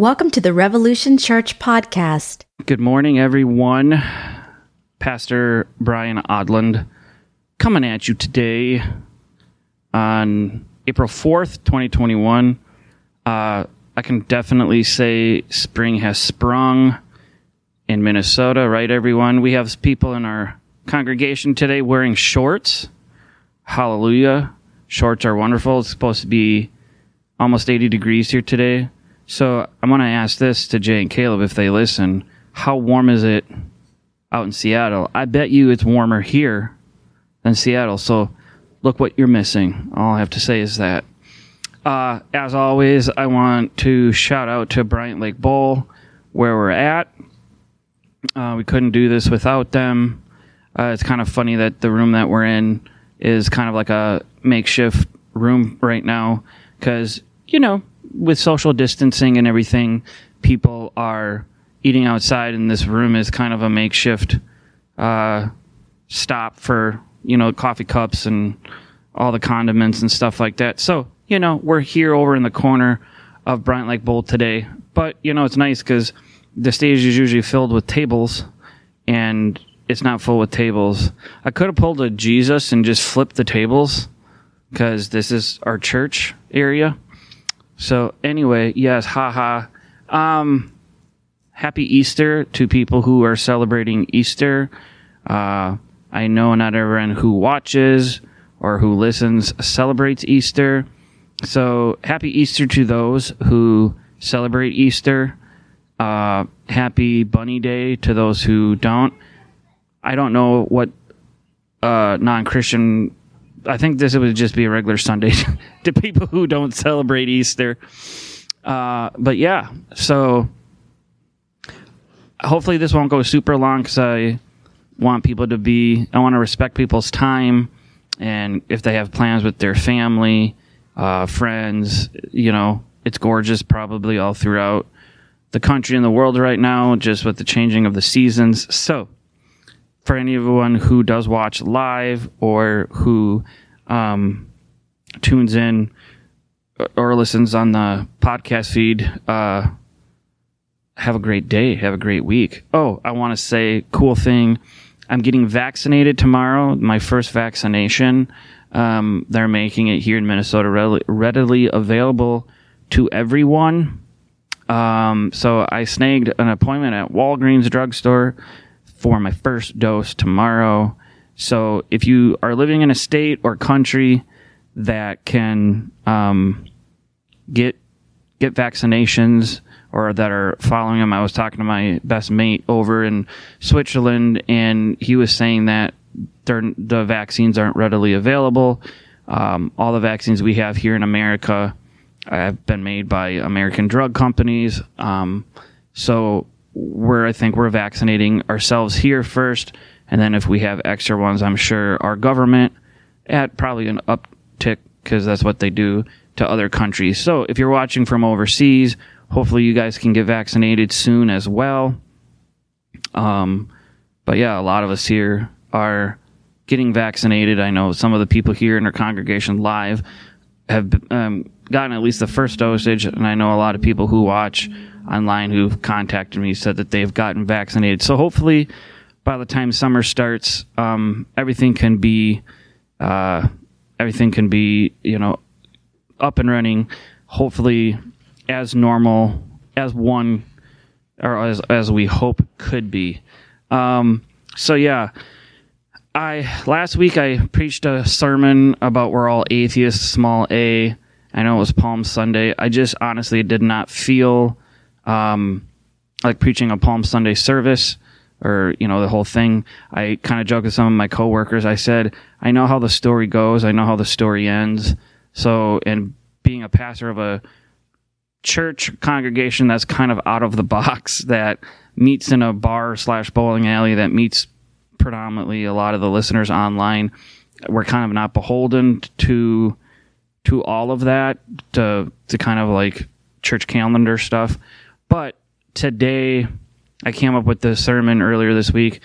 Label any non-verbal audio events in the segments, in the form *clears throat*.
Welcome to the Revolution Church podcast. Good morning, everyone. Pastor Brien Aadland coming at you today on April 4th, 2021. Uh, I can definitely say spring has sprung in Minnesota, right, everyone? We have people in our congregation today wearing shorts. Hallelujah. Shorts are wonderful. It's supposed to be almost 80 degrees here today. So I'm to ask this to Jay and Caleb if they listen. How warm is it out in Seattle? I bet you it's warmer here than Seattle. So look what you're missing. All I have to say is that. Uh, as always, I want to shout out to Bryant Lake Bowl where we're at. Uh, we couldn't do this without them. Uh, it's kind of funny that the room that we're in is kind of like a makeshift room right now because, you know, with social distancing and everything, people are eating outside, and this room is kind of a makeshift uh, stop for you know coffee cups and all the condiments and stuff like that. So you know we're here over in the corner of Bryant Lake Bowl today, but you know it's nice because the stage is usually filled with tables, and it's not full with tables. I could have pulled a Jesus and just flipped the tables because this is our church area so anyway, yes, haha. Um, happy Easter to people who are celebrating Easter. Uh, I know not everyone who watches or who listens celebrates Easter. So happy Easter to those who celebrate Easter. Uh, happy Bunny Day to those who don't. I don't know what uh, non-Christian I think this would just be a regular Sunday *laughs* to people who don't celebrate Easter. Uh, but yeah, so hopefully this won't go super long because I want people to be, I want to respect people's time. And if they have plans with their family, uh, friends, you know, it's gorgeous probably all throughout the country and the world right now, just with the changing of the seasons. So, for anyone who does watch live or who um, tunes in or listens on the podcast feed, uh, have a great day. Have a great week. Oh, I want to say cool thing. I'm getting vaccinated tomorrow. My first vaccination. Um, they're making it here in Minnesota readily, available to everyone. Um, so I snagged an appointment at Walgreens drugstore for my first dose tomorrow. So if you are living in a state or country that can um, get get vaccinations or that are following them, I was talking to my best mate over in Switzerland, and he was saying that the vaccines aren't readily available. Um, all the vaccines we have here in America have been made by American drug companies. Um, so we're I think we're vaccinating ourselves here first, and then if we have extra ones, I'm sure our government at probably an uptick because that's what they do to other countries. So if you're watching from overseas, hopefully you guys can get vaccinated soon as well. Um, but yeah, a lot of us here are getting vaccinated. I know some of the people here in our congregation live have um, gotten at least the first dosage, and I know a lot of people who watch online who've contacted me said that they've gotten vaccinated. So hopefully, by the time summer starts, um, everything can be uh, everything can be you know up and running. Hopefully, as normal as one or as as we hope could be. Um, so yeah. I last week I preached a sermon about we're all atheists, small a. I know it was Palm Sunday. I just honestly did not feel um, like preaching a Palm Sunday service or you know the whole thing. I kind of joked with some of my coworkers. I said, I know how the story goes. I know how the story ends. So, and being a pastor of a church congregation that's kind of out of the box *laughs* that meets in a bar slash bowling alley that meets predominantly a lot of the listeners online, we're kind of not beholden to to all of that to to kind of like church calendar stuff. But today, I came up with the sermon earlier this week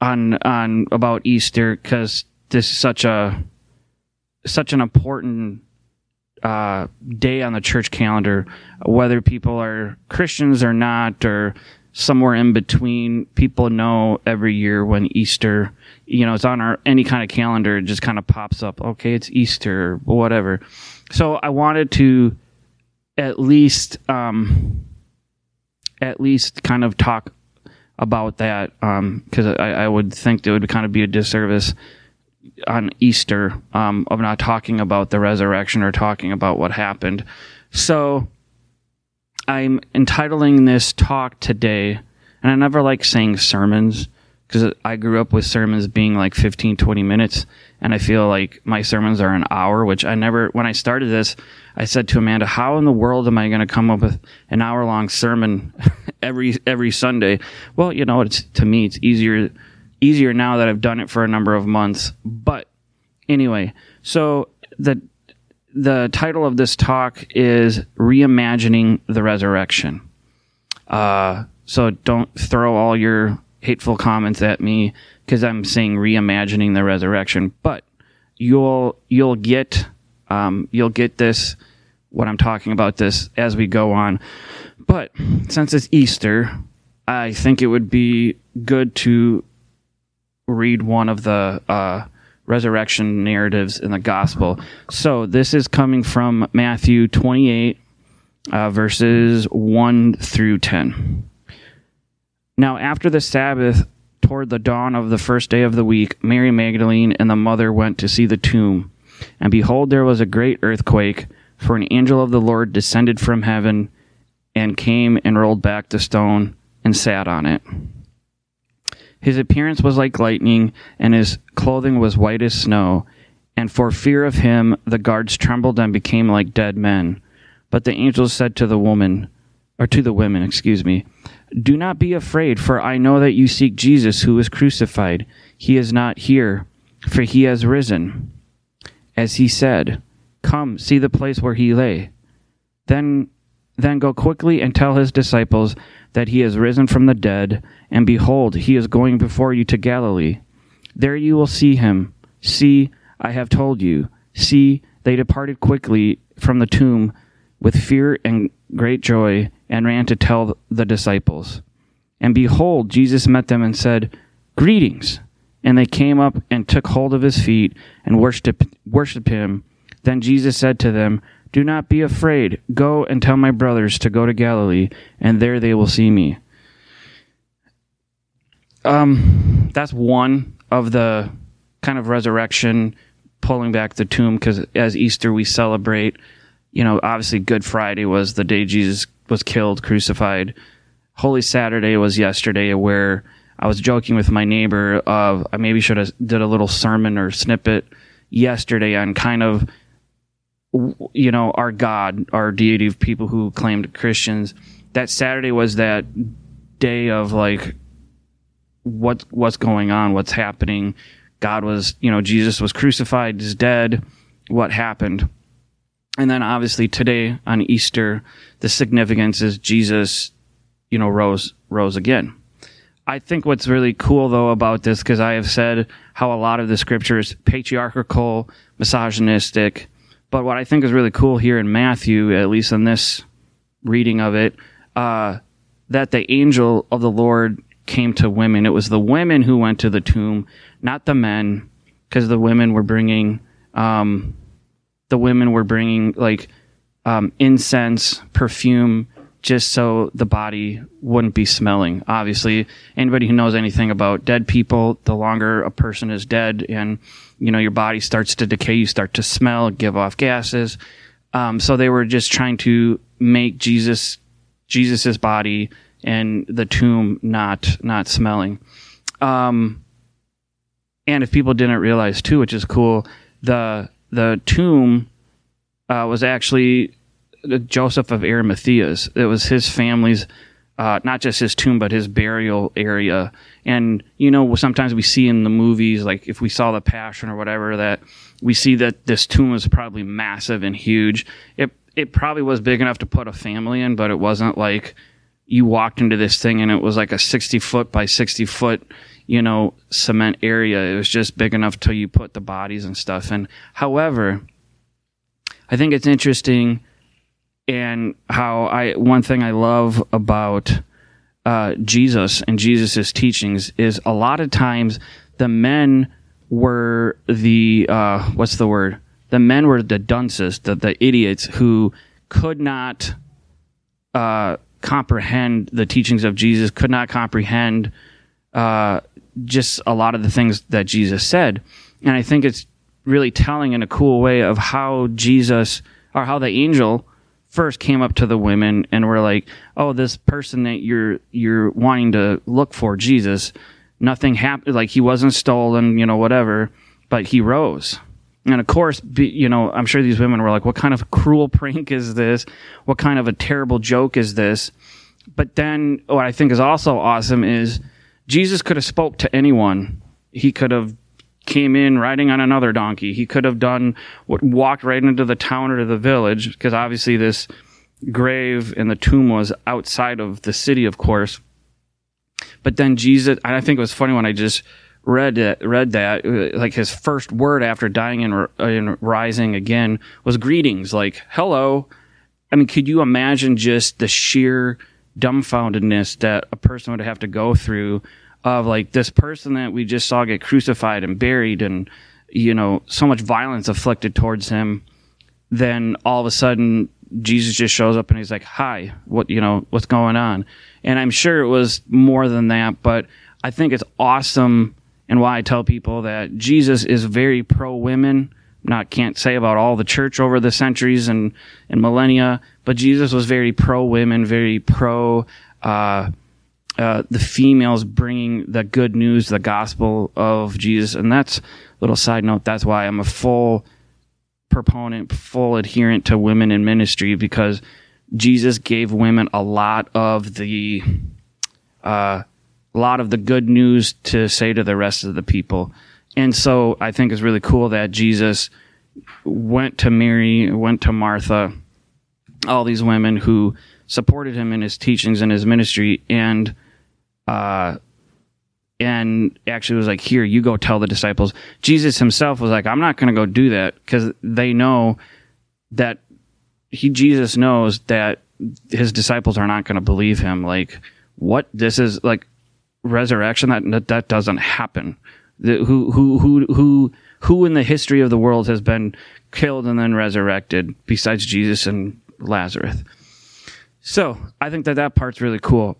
on on about Easter because this is such a such an important uh, day on the church calendar, whether people are Christians or not, or somewhere in between. People know every year when Easter, you know, it's on our any kind of calendar. It just kind of pops up. Okay, it's Easter, or whatever. So I wanted to at least, um, at least, kind of talk about that because um, I, I would think it would kind of be a disservice on Easter um, of not talking about the resurrection or talking about what happened. So I'm entitling this talk today, and I never like saying sermons because I grew up with sermons being like 15, 20 minutes, and I feel like my sermons are an hour, which I never, when I started this, I said to Amanda, how in the world am I going to come up with an hour long sermon *laughs* every, every Sunday? Well, you know, it's, to me, it's easier easier now that I've done it for a number of months. But anyway, so the the title of this talk is reimagining the resurrection. Uh, so don't throw all your hateful comments at me because I'm saying reimagining the resurrection. But you'll you'll get um, you'll get this what I'm talking about this as we go on. But since it's Easter, I think it would be good to read one of the uh, resurrection narratives in the gospel. So this is coming from Matthew 28, uh, verses 1 through 10. Now, after the Sabbath, toward the dawn of the first day of the week, Mary Magdalene and the mother went to see the tomb. And behold, there was a great earthquake, for an angel of the Lord descended from heaven and came and rolled back the stone and sat on it. His appearance was like lightning, and his clothing was white as snow. And for fear of him, the guards trembled and became like dead men. But the angel said to the woman, or to the women, excuse me, Do not be afraid, for I know that you seek Jesus who was crucified. He is not here, for he has risen. As he said, Come, see the place where he lay. Then, then go quickly and tell his disciples that he has risen from the dead, and behold, he is going before you to Galilee. There you will see him. See, I have told you. See, they departed quickly from the tomb with fear and great joy, and ran to tell the disciples. And behold, Jesus met them and said, Greetings! And they came up and took hold of his feet and worshiped, worshiped him. Then Jesus said to them, do not be afraid. Go and tell my brothers to go to Galilee, and there they will see me. Um, that's one of the kind of resurrection, pulling back the tomb, because as Easter we celebrate, you know, obviously Good Friday was the day Jesus was killed, crucified. Holy Saturday was yesterday, where I was joking with my neighbor of I maybe should have did a little sermon or snippet yesterday on kind of you know, our God, our deity of people who claimed Christians. That Saturday was that day of like what what's going on, what's happening. God was, you know, Jesus was crucified, is dead. What happened? And then obviously today on Easter, the significance is Jesus, you know, rose rose again. I think what's really cool though about this, because I have said how a lot of the scripture is patriarchal, misogynistic, but what I think is really cool here in Matthew, at least in this reading of it, uh, that the angel of the Lord came to women. It was the women who went to the tomb, not the men, because the women were bringing, um, the women were bringing like um, incense, perfume, just so the body wouldn't be smelling. Obviously, anybody who knows anything about dead people, the longer a person is dead and you know your body starts to decay, you start to smell, give off gases. Um, so they were just trying to make Jesus Jesus's body and the tomb not not smelling. Um, and if people didn't realize too, which is cool, the the tomb uh, was actually Joseph of Arimathea's. It was his family's, uh, not just his tomb, but his burial area. And, you know, sometimes we see in the movies, like if we saw The Passion or whatever, that we see that this tomb was probably massive and huge. It, it probably was big enough to put a family in, but it wasn't like you walked into this thing and it was like a 60 foot by 60 foot, you know, cement area. It was just big enough till you put the bodies and stuff and However, I think it's interesting and how I one thing I love about uh, Jesus and Jesus's teachings is a lot of times the men were the uh, what's the word? The men were the dunces, the the idiots who could not uh, comprehend the teachings of Jesus, could not comprehend uh, just a lot of the things that Jesus said, and I think it's really telling in a cool way of how Jesus or how the angel first came up to the women and were like, "Oh, this person that you're you're wanting to look for, Jesus, nothing happened. Like he wasn't stolen, you know, whatever, but he rose." And of course, you know, I'm sure these women were like, "What kind of *laughs* cruel prank is this? What kind of a terrible joke is this?" But then, what I think is also awesome is Jesus could have spoke to anyone. He could have came in riding on another donkey. He could have done what walked right into the town or to the village because obviously this grave and the tomb was outside of the city, of course. But then Jesus, and I think it was funny when I just read it, read that uh, like his first word after dying and, and rising again was greetings, like hello. I mean, could you imagine just the sheer dumbfoundedness that a person would have to go through of like this person that we just saw get crucified and buried and you know so much violence afflicted towards him then all of a sudden jesus just shows up and he's like hi what you know what's going on? And i'm sure it was more than that but i think it's awesome and why i tell people that jesus is very pro women not can't say about all the church over the centuries and and millennia but jesus was very pro women very pro uh, uh, the females bringing the good news, the gospel of Jesus. And that's little side note. That's why I'm a full proponent, full adherent to women in ministry because Jesus gave women a lot of the, uh, a lot of the good news to say to the rest of the people. And so I think it's really cool that Jesus went to Mary, went to Martha, all these women who supported him in his teachings and his ministry and uh, and actually was like, "Here, you go tell the disciples." Jesus himself was like, "I'm not going to go do that because they know that he Jesus knows that his disciples are not going to believe him. Like, what this is like resurrection that that, doesn't happen. The, who who who who who in the history of the world has been killed and then resurrected besides Jesus and Lazarus?" So I think that that part's really cool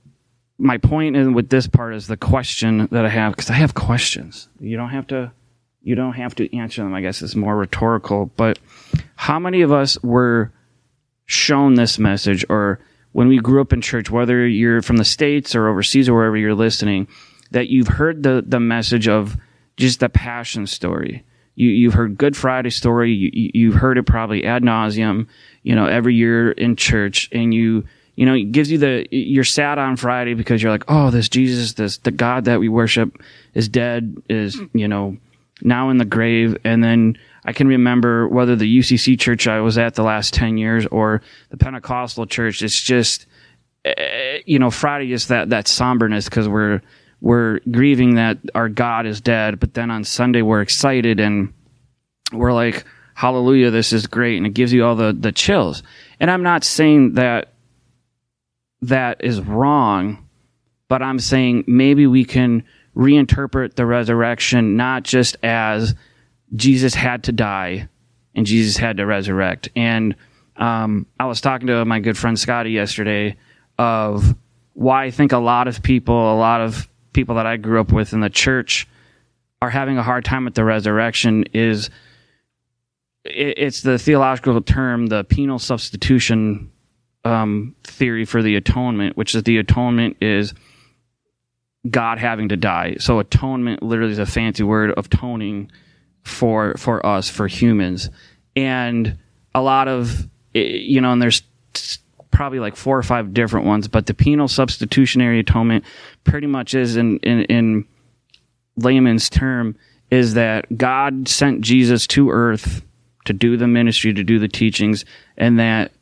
my point in with this part is the question that I have because I have questions. You don't have to you don't have to answer them. I guess it's more rhetorical. But how many of us were shown this message, or when we grew up in church, whether you're from the states or overseas or wherever you're listening, that you've heard the the message of just the passion story. You you've heard Good Friday story. You you've heard it probably ad nauseum. You know every year in church, and you you know, it gives you the, you're sad on Friday because you're like, oh, this Jesus, this, the God that we worship is dead, is, you know, now in the grave. And then I can remember whether the UCC church I was at the last 10 years or the Pentecostal church, it's just, uh, you know, Friday is that, that somberness because we're, we're grieving that our God is dead. But then on Sunday, we're excited and we're like, hallelujah, this is great. And it gives you all the, the chills. And I'm not saying that that is wrong, but I'm saying maybe we can reinterpret the resurrection not just as Jesus had to die and Jesus had to resurrect. And um, I was talking to my good friend Scotty yesterday of why I think a lot of people, a lot of people that I grew up with in the church are having a hard time with the resurrection is it's the theological term, the penal substitution um, theory for the atonement, which is the atonement is God having to die. So atonement literally is a fancy word of toning for for us for humans, and a lot of you know, and there's probably like four or five different ones, but the penal substitutionary atonement pretty much is in in, in layman's term is that God sent Jesus to earth to do the ministry, to do the teachings, and that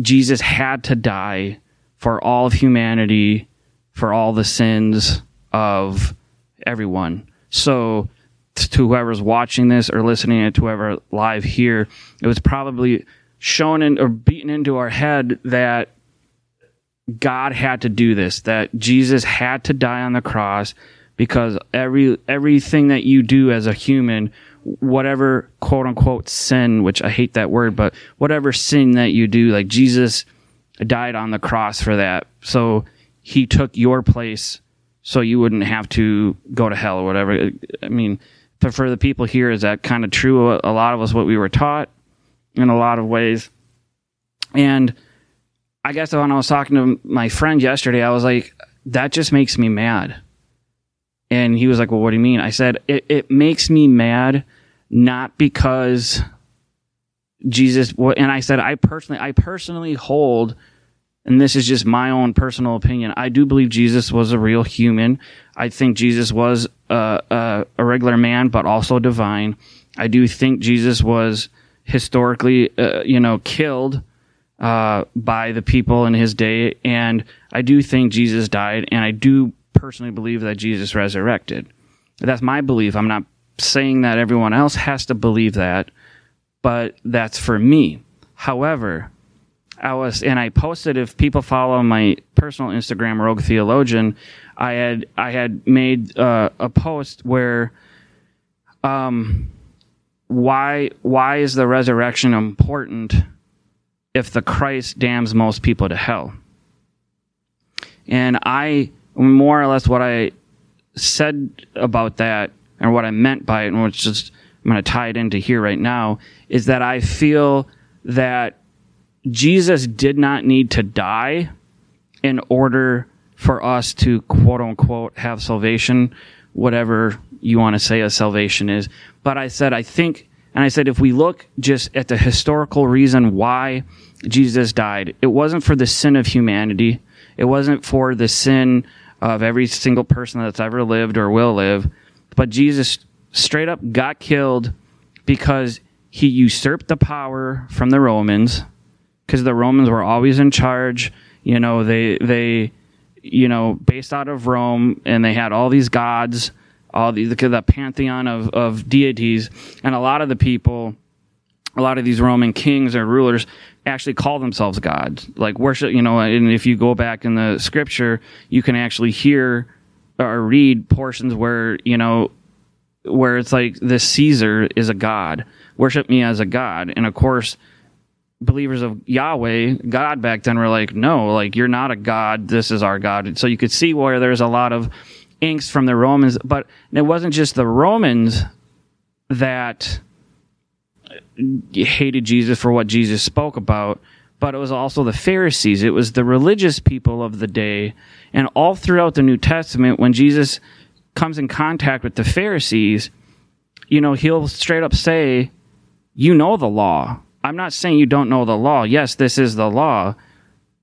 Jesus had to die for all of humanity, for all the sins of everyone. So to whoever's watching this or listening to whoever live here, it was probably shown in or beaten into our head that God had to do this, that Jesus had to die on the cross because every everything that you do as a human, whatever quote unquote sin, which I hate that word, but whatever sin that you do, like Jesus died on the cross for that. So he took your place so you wouldn't have to go to hell or whatever. I mean, for the people here, is that kind of true? A lot of us, what we were taught in a lot of ways. And I guess when I was talking to my friend yesterday, I was like, that just makes me mad. And he was like, well, what do you mean? I said, it, it makes me mad not because Jesus, and I said, I personally, I personally hold and this is just my own personal opinion. I do believe Jesus was a real human. I think Jesus was a, a, a regular man, but also divine. I do think Jesus was historically, uh, you know, killed uh, by the people in his day, and I do think Jesus died, and I do personally believe that Jesus resurrected. That's my belief. I'm not saying that everyone else has to believe that, but that's for me. However, I was, and I posted. If people follow my personal Instagram, Rogue Theologian, I had I had made uh, a post where, um, why why is the resurrection important if the Christ damns most people to hell? And I more or less what I said about that, and what I meant by it, and which just I'm going to tie it into here right now, is that I feel that Jesus did not need to die in order for us to quote unquote have salvation, whatever you want to say a salvation is. But I said, I think, and I said, if we look just at the historical reason why Jesus died, it wasn't for the sin of humanity. It wasn't for the sin of every single person that's ever lived or will live. But Jesus straight up got killed because he usurped the power from the Romans because the Romans were always in charge. You know, they they you know based out of Rome, and they had all these gods, all the the pantheon of of deities, and a lot of the people, a lot of these Roman kings or rulers actually call themselves gods, like worship. You know, and if you go back in the scripture, you can actually hear or read portions where you know where it's like this Caesar is a god, worship me as a god, and of course believers of Yahweh, God back then were like, no, like you're not a God. This is our God. So you could see where there's a lot of angst from the Romans, but it wasn't just the Romans that hated Jesus for what Jesus spoke about, but it was also the Pharisees. It was the religious people of the day. And all throughout the New Testament, when Jesus comes in contact with the Pharisees, you know, he'll straight up say, You know the law I'm not saying you don't know the law. Yes, this is the law,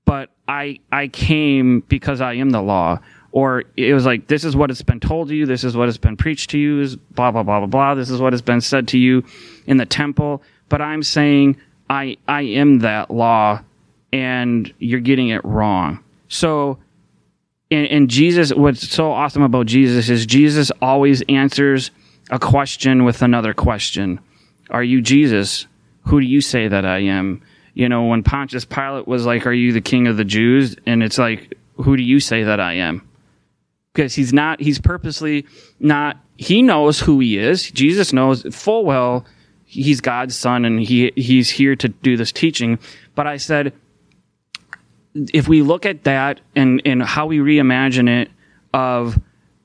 but I I came because I am the law. Or it was like this is what has been told to you. This is what has been preached to you. Is blah blah blah blah blah. This is what has been said to you in the temple. But I'm saying I I am that law, and you're getting it wrong. So. And, and Jesus, what's so awesome about Jesus is Jesus always answers a question with another question. Are you Jesus? who do you say that I am? You know, when Pontius Pilate was like, Are you the king of the Jews? And it's like, Who do you say that I am? Because he's not, he's purposely not, he knows who he is. Jesus knows full well he's God's son and he, he's here to do this teaching. But I said, if we look at that and, and how we reimagine it of,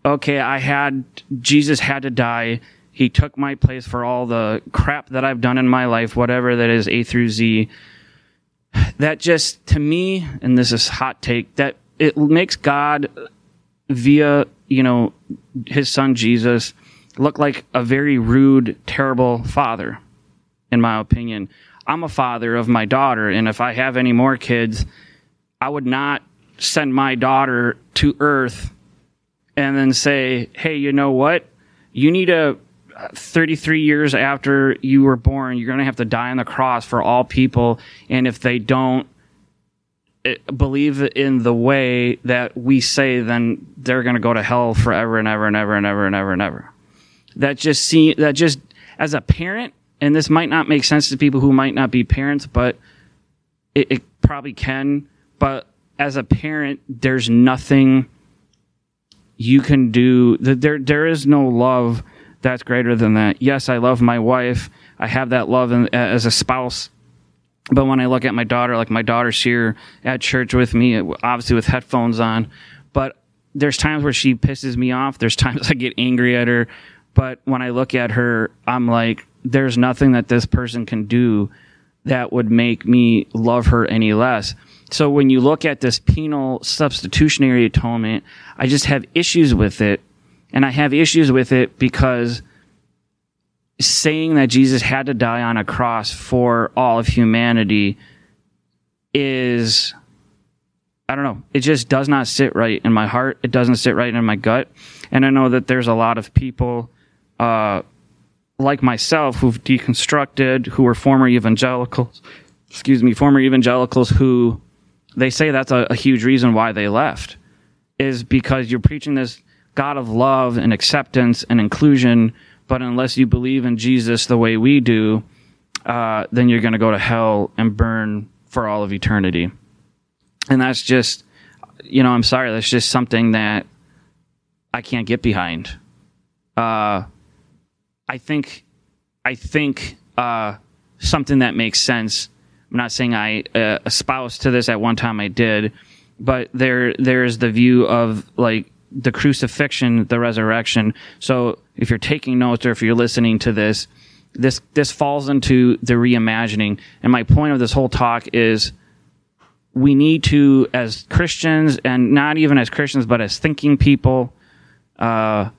okay, I had, Jesus had to die he took my place for all the crap that I've done in my life, whatever that is A through Z. That just, to me, and this is hot take, that it makes God via, you know, his son Jesus look like a very rude, terrible father, in my opinion. I'm a father of my daughter, and if I have any more kids, I would not send my daughter to earth and then say, hey, you know what? You need a uh, 33 years after you were born, you're going to have to die on the cross for all people. And if they don't believe in the way that we say, then they're going to go to hell forever and ever and ever and ever and ever and ever. that just see that just as a parent, and this might not make sense to people who might not be parents, but it, it probably can. But as a parent, there's nothing you can do. There, there is no love that's greater than that. Yes, I love my wife. I have that love in, as a spouse. But when I look at my daughter, like my daughter's here at church with me, obviously with headphones on, but there's times where she pisses me off. There's *laughs* times I get angry at her. But when I look at her, I'm like, there's nothing that this person can do that would make me love her any less. So when you look at this penal substitutionary atonement, I just have issues with it. And I have issues with it because saying that Jesus had to die on a cross for all of humanity is I don't know. It just does not sit right in my heart. It doesn't sit right in my gut. And I know that there's a lot of people uh, like myself who've deconstructed, who were former evangelicals, excuse me, former evangelicals who they say that's a, a huge reason why they left is because you're preaching this God of love and acceptance and inclusion, but unless you believe in Jesus the way we do, uh, then you're going to go to hell and burn for all of eternity. And that's just you know i'm sorry that's just something that i can't get behind. Uh i think i think uh something that makes sense. I'm not saying i uh, espouse to this at one time i did but there there's the view of like the crucifixion the resurrection so if you're taking notes or if you're listening to this this this falls into the reimagining and my point of this whole talk is we need to, as Christians, and not even as Christians, but as thinking people, uh,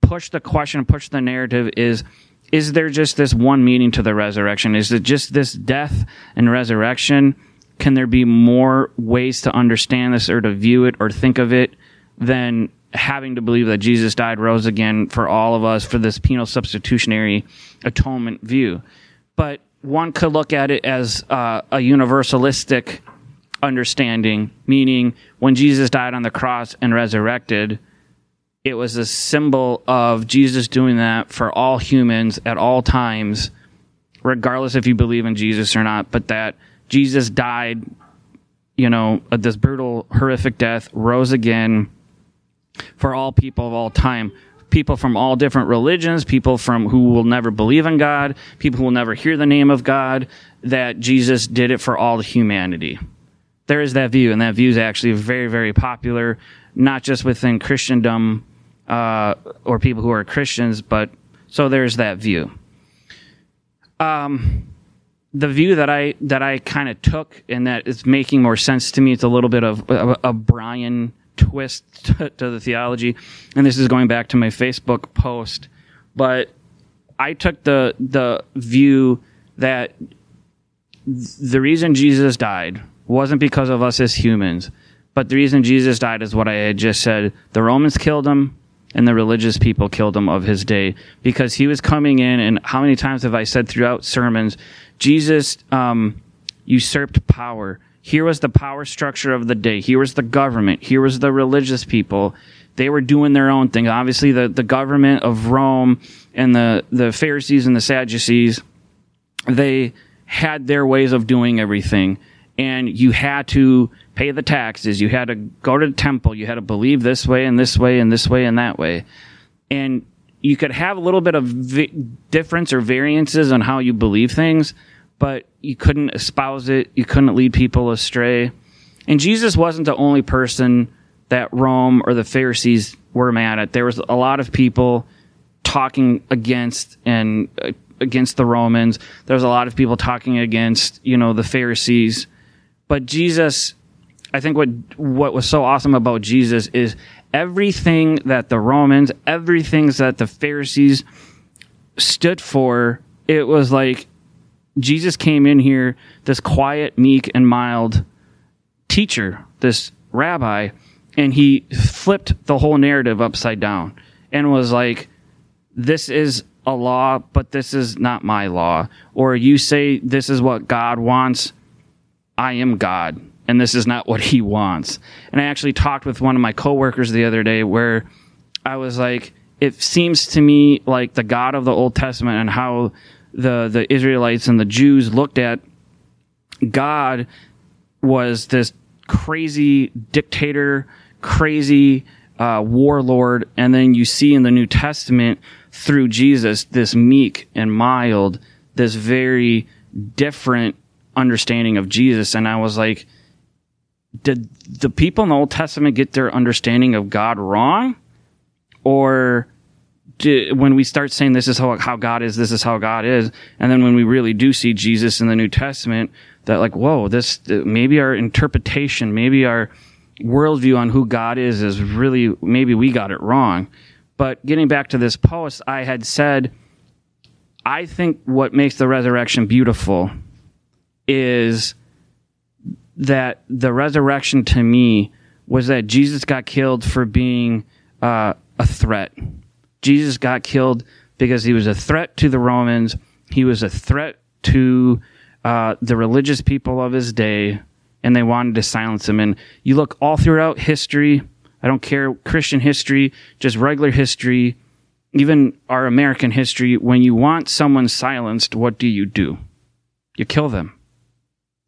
push the question, push the narrative is, is there just this one meaning to the resurrection? Is it just this death and resurrection? Can there be more ways to understand this or to view it or think of it than having to believe that Jesus died, rose again for all of us for this penal substitutionary atonement view? But one could look at it as uh, a universalistic understanding, meaning when Jesus died on the cross and resurrected, it was a symbol of Jesus doing that for all humans at all times, regardless if you believe in Jesus or not, but that Jesus died, you know, this brutal, horrific death, rose again for all people of all time people from all different religions, people from who will never believe in God, people who will never hear the name of God, that Jesus did it for all humanity. There is that view, and that view is actually very, very popular, not just within Christendom uh, or people who are Christians, but so there's that view. Um, the view that I that I kind of took and that is making more sense to me. It's a little bit of a, a Brien twist *laughs* to, to the theology, and this is going back to my Facebook post, but I took the the view that the reason Jesus died wasn't because of us as humans, but the reason Jesus died is what I had just said. The Romans killed him and the religious people killed him of his day because he was coming in and how many times have I said throughout sermons, Jesus um, usurped power. Here was the power structure of the day. Here was the government. Here was the religious people. They were doing their own thing. Obviously, the, the government of Rome and the, the Pharisees and the Sadducees, they had their ways of doing everything. And you had to pay the taxes. You had to go to the temple. You had to believe this way and this way and this way and that way. And you could have a little bit of vi- difference or variances on how you believe things, but you couldn't espouse it. You couldn't lead people astray. And Jesus wasn't the only person that Rome or the Pharisees were mad at. There was a lot of people talking against and uh, against the Romans. There was a lot of people talking against, you know, the Pharisees. But Jesus, I think what what was so awesome about Jesus is everything that the Romans, everything that the Pharisees stood for, it was like Jesus came in here, this quiet, meek, and mild teacher, this rabbi, and he flipped the whole narrative upside down and was like, This is a law, but this is not my law. Or you say this is what God wants. I am God, and this is not what he wants. And I actually talked with one of my coworkers the other day where I was like, it seems to me like the God of the Old Testament and how the the Israelites and the Jews looked at God was this crazy dictator, crazy uh, warlord, and then you see in the New Testament through Jesus this meek and mild, this very different understanding of Jesus. And I was like, did the people in the Old Testament get their understanding of God wrong? Or when we start saying this is how, how God is, this is how God is, and then when we really do see Jesus in the New Testament, that like, whoa, this, maybe our interpretation, maybe our worldview on who God is is really, maybe we got it wrong. But getting back to this post, I had said, I think what makes the resurrection beautiful is that the resurrection to me was that Jesus got killed for being uh, a threat. Jesus got killed because he was a threat to the Romans. He was a threat to uh, the religious people of his day, and they wanted to silence him. And you look all throughout history. I don't care Christian history, just regular history, even our American history. When you want someone silenced, what do you do? You kill them.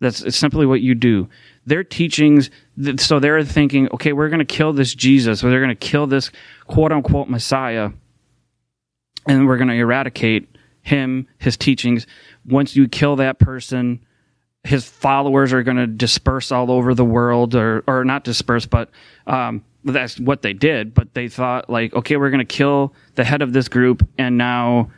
That's simply what you do. Their teachings, so they're thinking, okay, we're going to kill this Jesus, or they're going to kill this quote unquote Messiah, and we're going to eradicate him, his teachings. Once you kill that person, his followers are going to disperse all over the world, or, or not disperse, but um, that's what they did. But they thought, like, okay, we're going to kill the head of this group, and now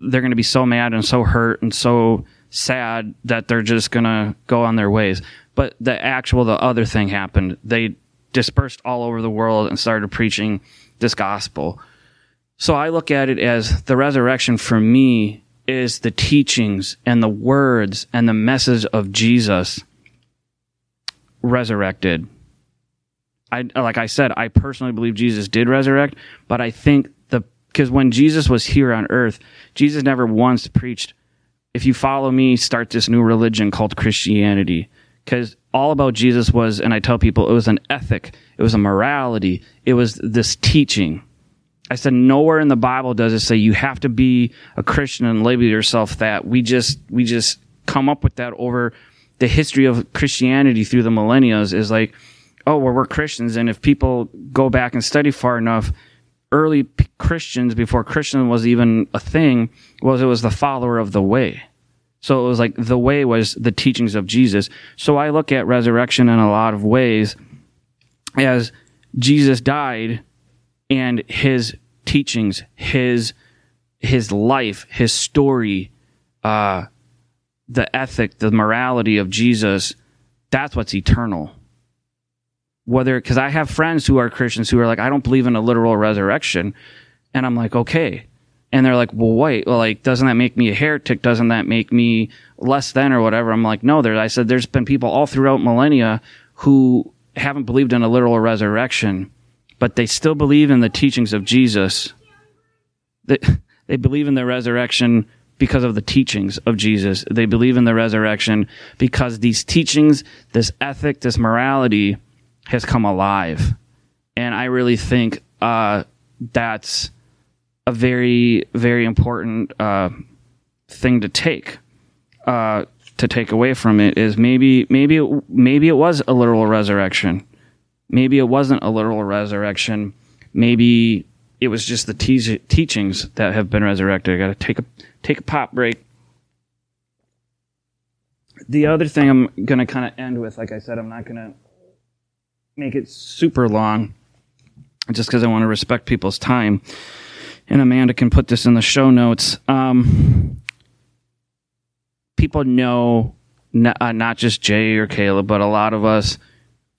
they're going to be so mad and so hurt and so sad that they're just gonna go on their ways. But the actual, the other thing happened. They dispersed all over the world and started preaching this gospel. So I look at it as the resurrection for me is the teachings and the words and the message of Jesus resurrected. I like I said, I personally believe Jesus did resurrect, but I think the because when Jesus was here on earth, Jesus never once preached if you follow me, start this new religion called Christianity. Because all about Jesus was, and I tell people, it was an ethic, it was a morality, it was this teaching. I said, nowhere in the Bible does it say you have to be a Christian and label yourself that. We just, we just come up with that over the history of Christianity through the millennia is like, oh, well, we're Christians. And if people go back and study far enough, early Christians, before Christian was even a thing, was it was the follower of the way. So it was like the way was the teachings of Jesus. So I look at resurrection in a lot of ways as Jesus died and his teachings, his his life, his story, uh, the ethic, the morality of Jesus, that's what's eternal whether because I have friends who are Christians who are like, I don't believe in a literal resurrection, and I'm like, okay, and they're like, well, wait, well, like, doesn't that make me a heretic? Doesn't that make me less than or whatever? I'm like, no. There, I said, there's been people all throughout millennia who haven't believed in a literal resurrection, but they still believe in the teachings of Jesus. They, *laughs* they believe in the resurrection because of the teachings of Jesus. They believe in the resurrection because these teachings, this ethic, this morality has come alive. And I really think uh, that's a very, very important uh, thing to take. Uh, to take away from it is maybe, maybe, maybe it was a literal resurrection. Maybe it wasn't a literal resurrection. Maybe it was just the te- teachings that have been resurrected. I got to take a take a pop break. The other thing I'm going to kind of end with, like I said, I'm not going to make it super long just because I want to respect people's time. And Amanda can put this in the show notes. Um, people know not, uh, not just Jay or Caleb, but a lot of us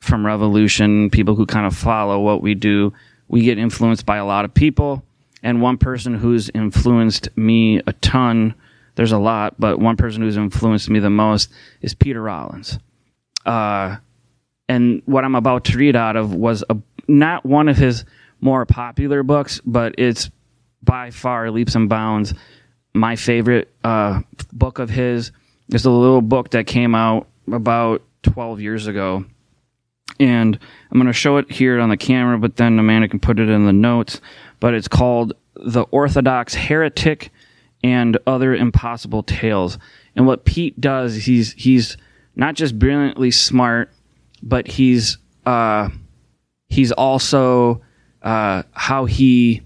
from Revolution, people who kind of follow what we do, we get influenced by a lot of people. And one person who's influenced me a ton, there's a lot, but one person who's influenced me the most is Peter Rollins. Uh, and what I'm about to read out of was a, not one of his more popular books, but it's by far leaps and bounds my favorite uh, book of his. It's a little book that came out about 12 years ago, and I'm going to show it here on the camera, but then Amanda can put it in the notes. But it's called The Orthodox Heretic and Other Impossible Tales. And what Pete does, he's he's not just brilliantly smart, but he's uh, he's also uh, how he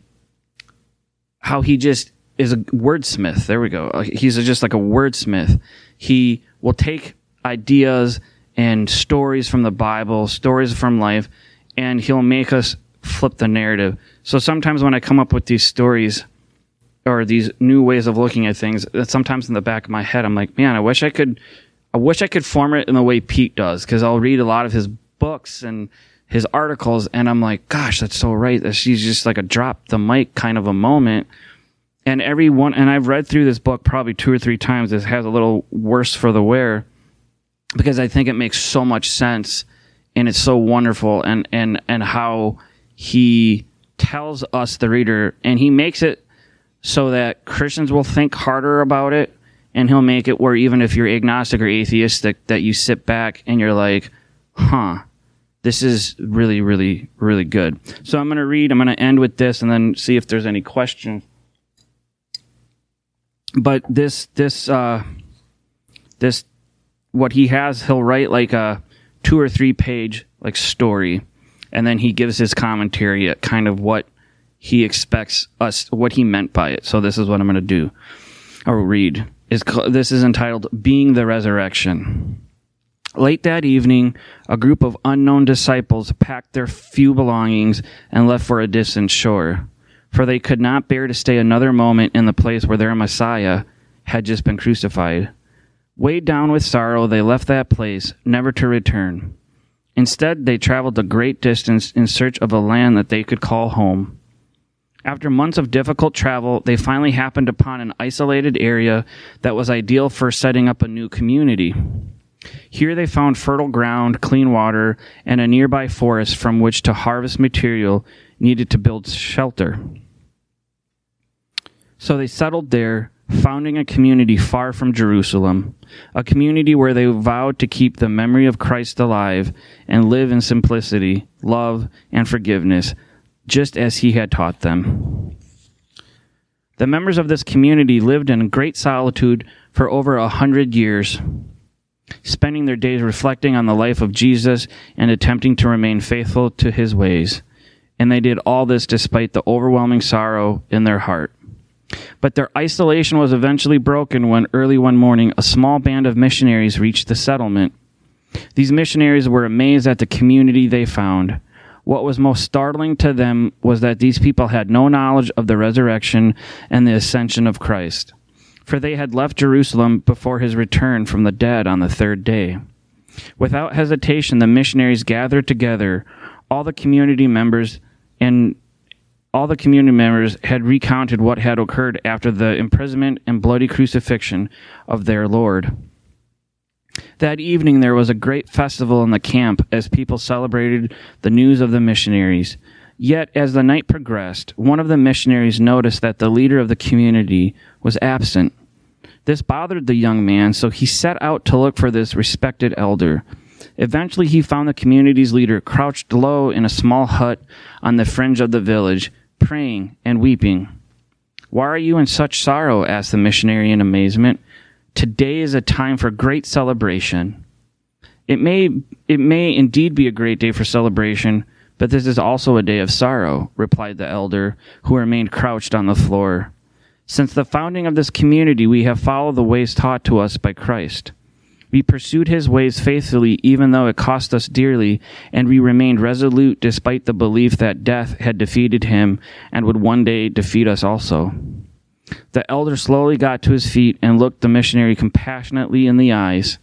how he just is a wordsmith. There we go. He's just like a wordsmith. He will take ideas and stories from the Bible, stories from life, and he'll make us flip the narrative. So sometimes when I come up with these stories or these new ways of looking at things, that sometimes in the back of my head, I'm like, man, I wish I could, I wish I could form it in the way Pete does, because I'll read a lot of his books and his articles, and I'm like, gosh, that's so right. She's just like a drop the mic kind of a moment. And every one, and I've read through this book probably two or three times. This has a little worse for the wear because I think it makes so much sense and it's so wonderful and and and how he tells us the reader and he makes it so that Christians will think harder about it and he'll make it where even if you're agnostic or atheistic that you sit back and you're like, "Huh, this is really really really good." So I'm going to read, I'm going to end with this and then see if there's any questions. But this this uh this what he has, he'll write like a two or three page like story, and then he gives his commentary at kind of what he expects us, what he meant by it. So this is what I'm going to do or read. Is this is entitled "Being the Resurrection." Late that evening, a group of unknown disciples packed their few belongings and left for a distant shore, for they could not bear to stay another moment in the place where their Messiah had just been crucified. Weighed down with sorrow, they left that place, never to return. Instead, they traveled a great distance in search of a land that they could call home. After months of difficult travel, they finally happened upon an isolated area that was ideal for setting up a new community. Here they found fertile ground, clean water, and a nearby forest from which to harvest material needed to build shelter. So they settled there, founding a community far from Jerusalem, a community where they vowed to keep the memory of Christ alive and live in simplicity, love, and forgiveness, just as he had taught them. The members of this community lived in great solitude for over a hundred years, spending their days reflecting on the life of Jesus and attempting to remain faithful to his ways. And they did all this despite the overwhelming sorrow in their heart. But their isolation was eventually broken when early one morning a small band of missionaries reached the settlement. These missionaries were amazed at the community they found. What was most startling to them was that these people had no knowledge of the resurrection and the ascension of Christ, for they had left Jerusalem before his return from the dead on the third day. Without hesitation, the missionaries gathered together all the community members and all the community members had recounted what had occurred after the imprisonment and bloody crucifixion of their Lord. That evening there was a great festival in the camp as people celebrated the news of the missionaries. Yet, as the night progressed, one of the missionaries noticed that the leader of the community was absent. This bothered the young man, so he set out to look for this respected elder. Eventually, he found the community's leader crouched low in a small hut on the fringe of the village, praying and weeping. Why are you in such sorrow? asked the missionary in amazement. Today is a time for great celebration. It may, it may indeed be a great day for celebration, but this is also a day of sorrow, replied the elder, who remained crouched on the floor. Since the founding of this community, we have followed the ways taught to us by Christ. We pursued his ways faithfully, even though it cost us dearly, and we remained resolute despite the belief that death had defeated him and would one day defeat us also. The elder slowly got to his feet and looked the missionary compassionately in the eyes.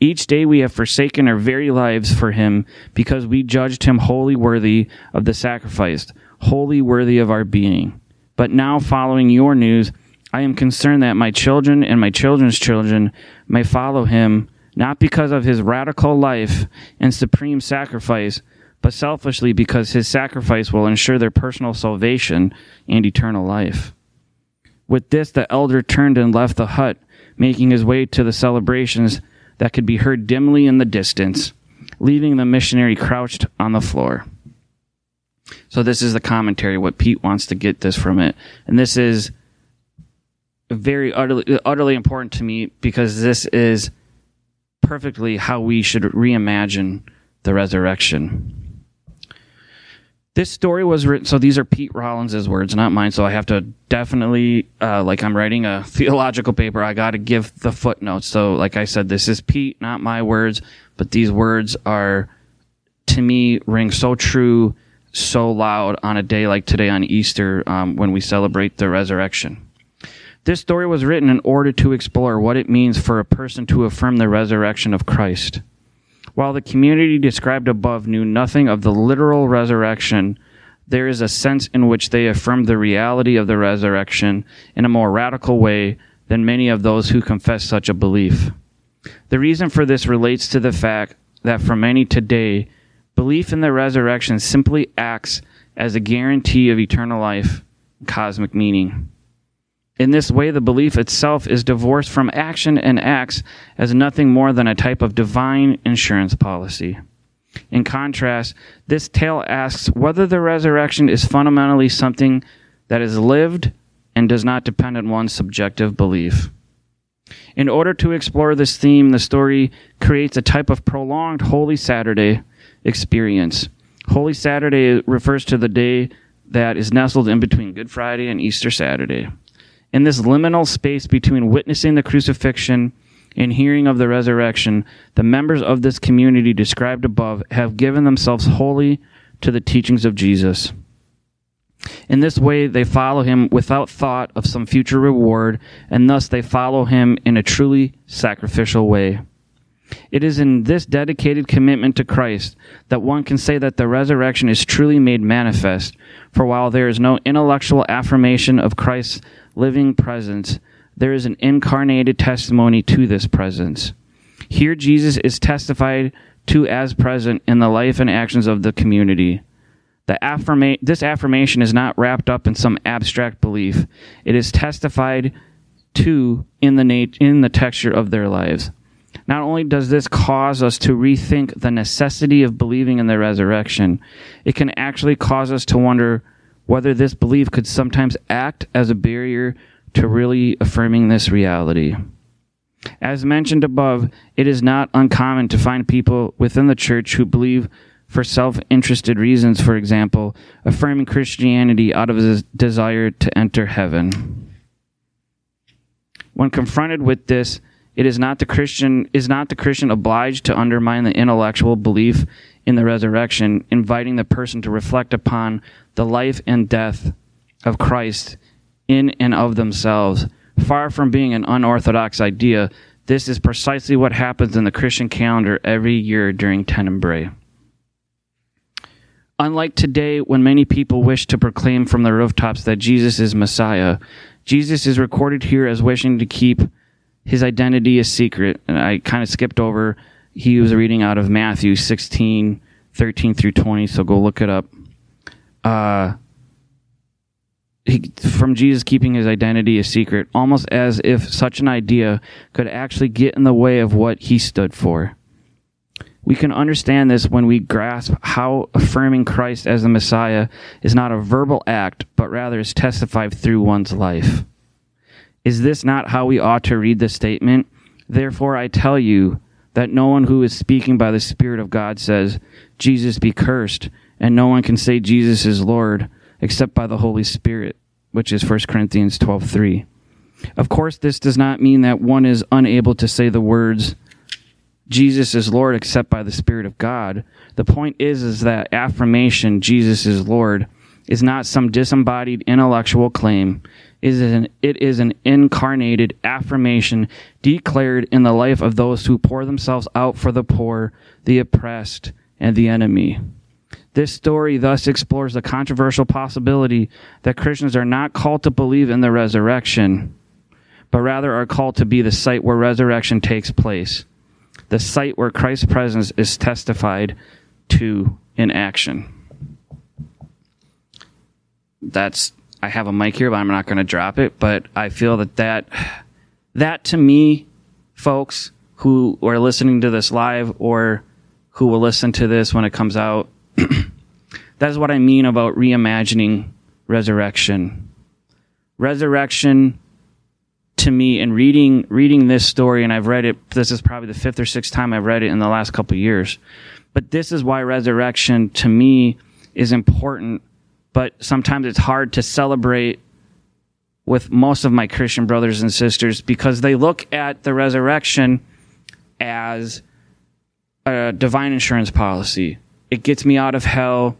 Each day we have forsaken our very lives for him because we judged him wholly worthy of the sacrifice, wholly worthy of our being. But now, following your news, I am concerned that my children and my children's children may follow him, not because of his radical life and supreme sacrifice, but selfishly because his sacrifice will ensure their personal salvation and eternal life. With this, the elder turned and left the hut, making his way to the celebrations that could be heard dimly in the distance. leaving the missionary crouched on the floor. So this is the commentary, what Pete wants to get this from it. And this is very utterly, utterly important to me because this is perfectly how we should reimagine the resurrection. This story was written, so these are Pete Rollins' words, not mine. So I have to definitely, uh, like I'm writing a *laughs* theological paper, I got to give the footnotes. So, like I said, this is Pete, not my words, but these words are, to me, ring so true, so loud on a day like today on Easter um, when we celebrate the resurrection. This story was written in order to explore what it means for a person to affirm the resurrection of Christ. While the community described above knew nothing of the literal resurrection, there is a sense in which they affirmed the reality of the resurrection in a more radical way than many of those who confess such a belief. The reason for this relates to the fact that for many today, belief in the resurrection simply acts as a guarantee of eternal life and cosmic meaning. In this way, the belief itself is divorced from action and acts as nothing more than a type of divine insurance policy. In contrast, this tale asks whether the resurrection is fundamentally something that is lived and does not depend on one's subjective belief. In order to explore this theme, the story creates a type of prolonged Holy Saturday experience. Holy Saturday refers to the day that is nestled in between Good Friday and Easter Saturday. In this liminal space between witnessing the crucifixion and hearing of the resurrection, the members of this community described above have given themselves wholly to the teachings of Jesus. In this way, they follow him without thought of some future reward, and thus they follow him in a truly sacrificial way. It is in this dedicated commitment to Christ that one can say that the resurrection is truly made manifest, for while there is no intellectual affirmation of Christ's living presence, there is an incarnated testimony to this presence. Here, Jesus is testified to as present in the life and actions of the community. The affirma- this affirmation is not wrapped up in some abstract belief. It is testified to in the nat- in the texture of their lives. Not only does this cause us to rethink the necessity of believing in the resurrection, it can actually cause us to wonder whether this belief could sometimes act as a barrier to really affirming this reality. As mentioned above, it is not uncommon to find people within the church who believe for self interested reasons, for example, affirming Christianity out of a desire to enter heaven. When confronted with this, it is not the Christian is not the Christian obliged to undermine the intellectual belief in the resurrection, inviting the person to reflect upon the life and death of Christ in and of themselves. Far from being an unorthodox idea, this is precisely what happens in the Christian calendar every year during Tenebrae. Unlike today, when many people wish to proclaim from the rooftops that Jesus is Messiah, Jesus is recorded here as wishing to keep his identity a secret. And I kind of skipped over, he was reading out of Matthew 16, 13 through 20, so go look it up uh, he, from Jesus keeping his identity a secret, almost as if such an idea could actually get in the way of what he stood for. We can understand this when we grasp how affirming Christ as the Messiah is not a verbal act, but rather is testified through one's life. Is this not how we ought to read the statement? Therefore, I tell you that no one who is speaking by the Spirit of God says, Jesus be cursed, and no one can say Jesus is Lord except by the Holy Spirit, which is 1 Corinthians 12:3. Of course, this does not mean that one is unable to say the words Jesus is Lord except by the Spirit of God. The point is is that affirmation Jesus is Lord is not some disembodied intellectual claim. Is, an, it is an incarnated affirmation declared in the life of those who pour themselves out for the poor, the oppressed, and the enemy. This story thus explores the controversial possibility that Christians are not called to believe in the resurrection, but rather are called to be the site where resurrection takes place, the site where Christ's presence is testified to in action. That's I have a mic here, but I'm not going to drop it. But I feel that that that to me, folks who are listening to this live or who will listen to this when it comes out. *clears throat* that is what I mean about reimagining resurrection. Resurrection to me and reading reading this story and I've read it this is probably the fifth or sixth time I've read it in the last couple years. But this is why resurrection to me is important, but sometimes it's hard to celebrate with most of my Christian brothers and sisters because they look at the resurrection as a divine insurance policy. It gets me out of hell.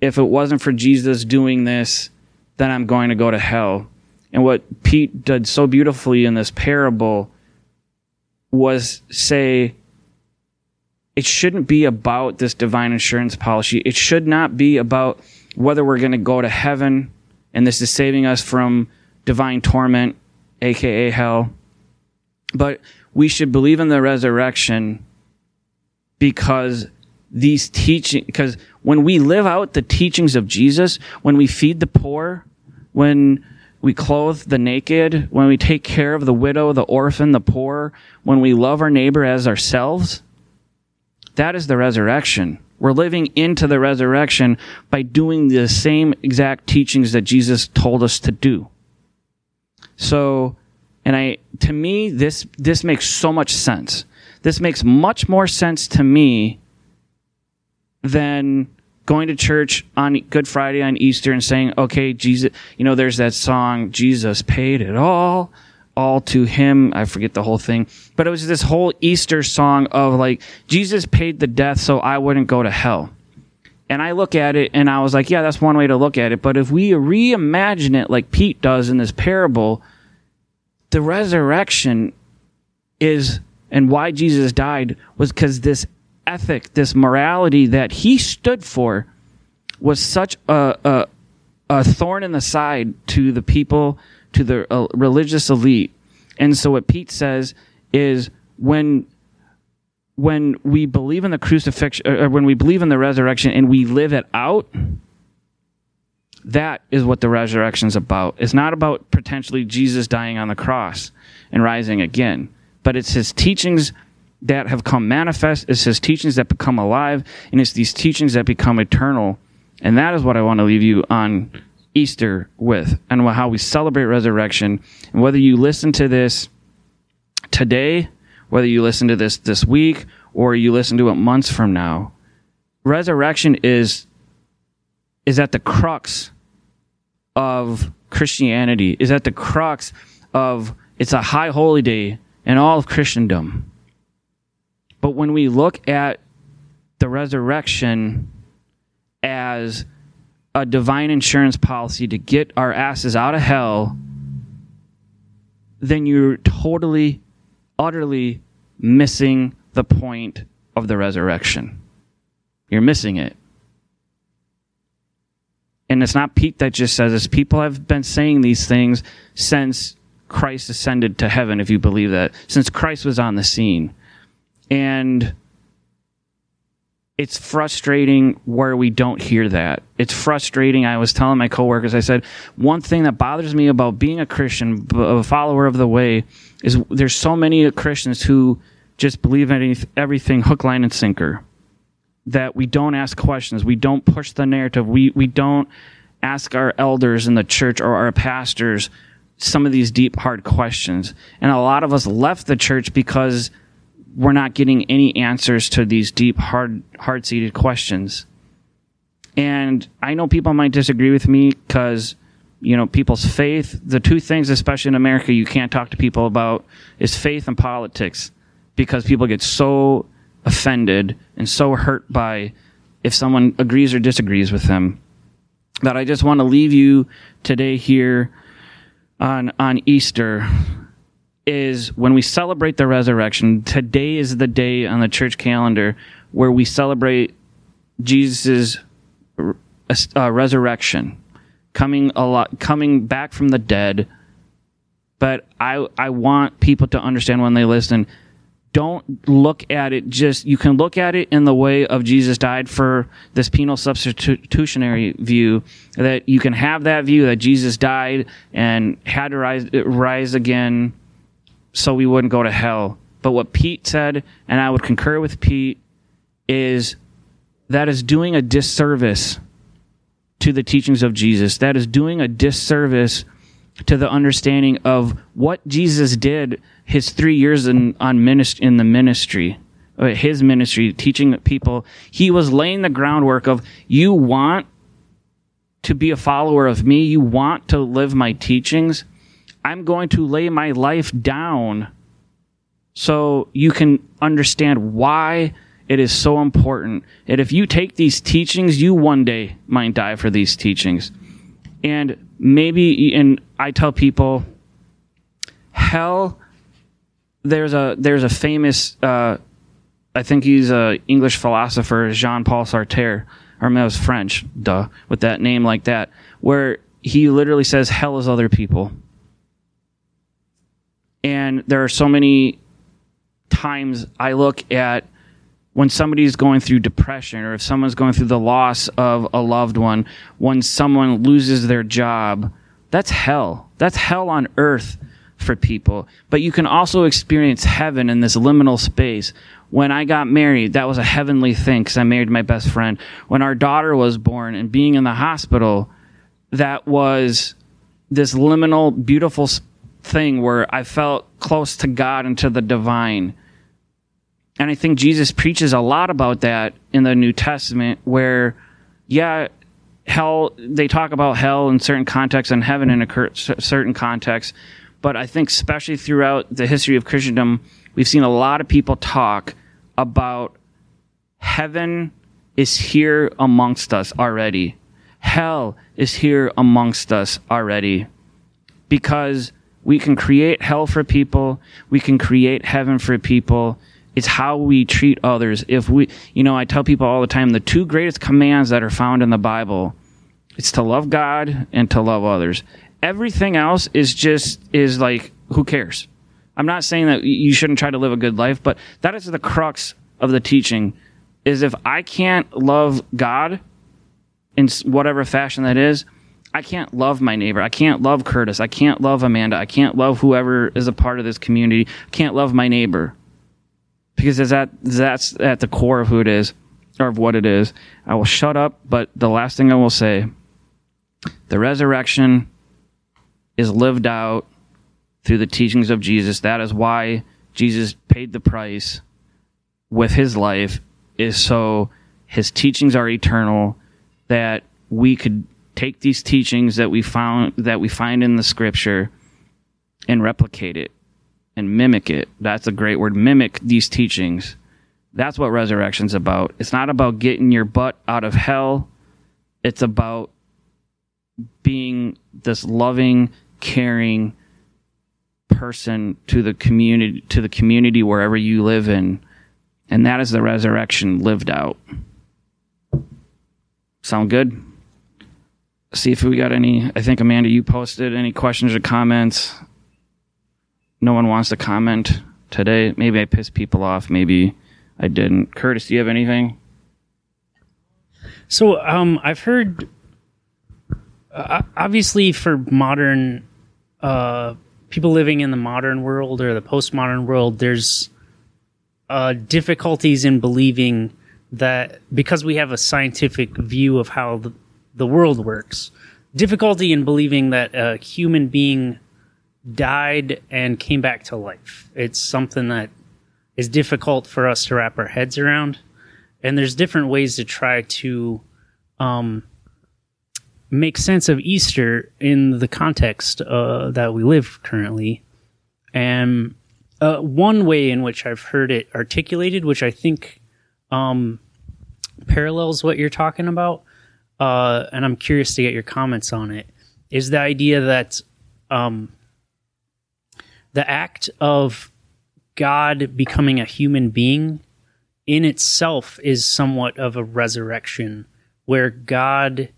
If it wasn't for Jesus doing this, then I'm going to go to hell. And what Pete did so beautifully in this parable was say, it shouldn't be about this divine insurance policy. It should not be about whether we're going to go to heaven and this is saving us from divine torment, aka hell. But we should believe in the resurrection because these teaching because when we live out the teachings of Jesus, when we feed the poor, when we clothe the naked, when we take care of the widow, the orphan, the poor, when we love our neighbor as ourselves, that is the resurrection. We're living into the resurrection by doing the same exact teachings that Jesus told us to do. So, and I, to me, this, this makes so much sense. This makes much more sense to me than going to church on Good Friday on Easter and saying, okay, Jesus, you know, there's that song, Jesus paid it all, all to him. I forget the whole thing, but it was this whole Easter song of like, Jesus paid the death so I wouldn't go to hell. And I look at it and I was like, yeah, that's one way to look at it. But if we reimagine it like Pete does in this parable, the resurrection is, and why Jesus died was because this ethic, this morality that he stood for was such a, a, a thorn in the side to the people, to the uh, religious elite. And so what Pete says is when when we believe in the crucifixion or when we believe in the resurrection and we live it out that is what the resurrection is about. It's not about potentially jesus dying on the cross and rising again but it's his teachings that have come manifest. It's his teachings that become alive and it's these teachings that become eternal. And that is what i want to leave you on easter with and how we celebrate resurrection and whether you listen to this today whether you listen to this this week or you listen to it months from now. Resurrection is is at the crux of Christianity, is at the crux of it's a high holy day in all of Christendom. But when we look at the resurrection as a divine insurance policy to get our asses out of hell, then you're totally utterly missing the point of the resurrection. You're missing it. And it's not Pete that just says this. People have been saying these things since Christ ascended to heaven, if you believe that, since Christ was on the scene. And it's frustrating where we don't hear that. It's frustrating. I was telling my coworkers, I said, one thing that bothers me about being a Christian, a follower of the way, is there's so many Christians who just believe any, everything hook, line, and sinker. That we don't ask questions. We don't push the narrative. We, we don't ask our elders in the church or our pastors some of these deep, hard questions. And a lot of us left the church because we're not getting any answers to these deep, hard, hard seated questions. And I know people might disagree with me because, you know, people's faith, the two things, especially in America, you can't talk to people about is faith and politics because people get so offended and so hurt by if someone agrees or disagrees with them that I just want to leave you today here on, on Easter is when we celebrate the resurrection, today is the day on the church calendar where we celebrate Jesus' uh, resurrection, coming a lot, coming back from the dead. But I, I want people to understand when they listen, don't look at it just, you can look at it in the way of Jesus died for this penal substitutionary view, that you can have that view that Jesus died and had to rise, rise again so we wouldn't go to hell. But what Pete said, and I would concur with Pete, is that is doing a disservice to the teachings of Jesus. That is doing a disservice to the understanding of what Jesus did his three years in on minist- in the ministry, uh, his ministry, teaching people. He was laying the groundwork of you want to be a follower of me, you want to live my teachings. I'm going to lay my life down so you can understand why it is so important. And if you take these teachings, you one day might die for these teachings. And maybe, and I tell people, hell, there's a, there's a famous, uh, I think he's a English philosopher, Jean Paul Sartre, or maybe it was French, duh, with that name like that, where he literally says hell is other people. And there are so many times I look at when somebody's going through depression or if someone's going through the loss of a loved one, when someone loses their job, that's hell. That's hell on earth for people. But you can also experience heaven in this liminal space. When I got married, that was a heavenly thing because I married my best friend. When our daughter was born and being in the hospital, that was this liminal, beautiful thing where I felt close to God and to the divine and I think Jesus preaches a lot about that in the New Testament, where, yeah, hell, they talk about hell in certain contexts and heaven in a certain context. But I think, especially throughout the history of Christendom, we've seen a lot of people talk about heaven is here amongst us already. Hell is here amongst us already. Because we can create hell for people, we can create heaven for people it's how we treat others. If we, you know, I tell people all the time the two greatest commands that are found in the Bible it's to love God and to love others. Everything else is just is like who cares? I'm not saying that you shouldn't try to live a good life, but that is the crux of the teaching is if I can't love God in whatever fashion that is, I can't love my neighbor. I can't love Curtis. I can't love Amanda. I can't love whoever is a part of this community. I can't love my neighbor because that that's at the core of who it is or of what it is. I will shut up, but the last thing I will say, the resurrection is lived out through the teachings of Jesus. That is why Jesus paid the price with his life is so his teachings are eternal that we could take these teachings that we found that we find in the scripture and replicate it and mimic it. That's a great word. Mimic these teachings. That's what resurrection's about. It's not about getting your butt out of hell. It's about being this loving, caring person to the community to the community wherever you live in. And that is the resurrection lived out. Sound good? See if we got any I think Amanda you posted any questions or comments no one wants to comment today. Maybe I pissed people off. Maybe I didn't. Curtis, do you have anything? So um, I've heard, uh, obviously, for modern uh, people living in the modern world or the postmodern world, there's uh, difficulties in believing that because we have a scientific view of how the, the world works, difficulty in believing that a human being died and came back to life. It's something that is difficult for us to wrap our heads around. And there's different ways to try to um, make sense of Easter in the context uh, that we live currently. And uh, one way in which I've heard it articulated, which I think um, parallels what you're talking about, uh, and I'm curious to get your comments on it, is the idea that um, the act of God becoming a human being in itself is somewhat of a resurrection where God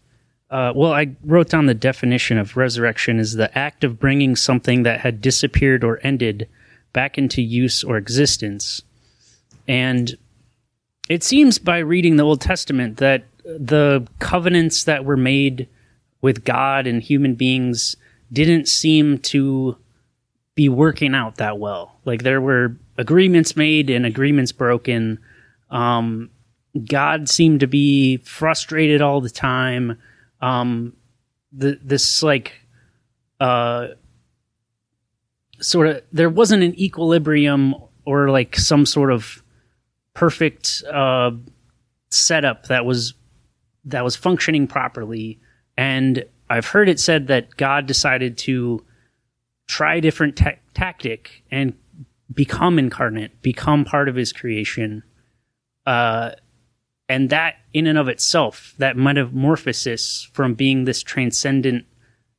uh, well, I wrote down the definition of resurrection is the act of bringing something that had disappeared or ended back into use or existence. And it seems by reading the Old Testament that the covenants that were made with God and human beings didn't seem to be working out that well. Like there were agreements made and agreements broken. Um, God seemed to be frustrated all the time. Um, the this like uh sort of there wasn't an equilibrium or like some sort of perfect uh setup that was that was functioning properly. And i've heard it said that god decided to try a different ta- tactic and become incarnate become part of his creation. Uh and that in and of itself that metamorphosis from being this transcendent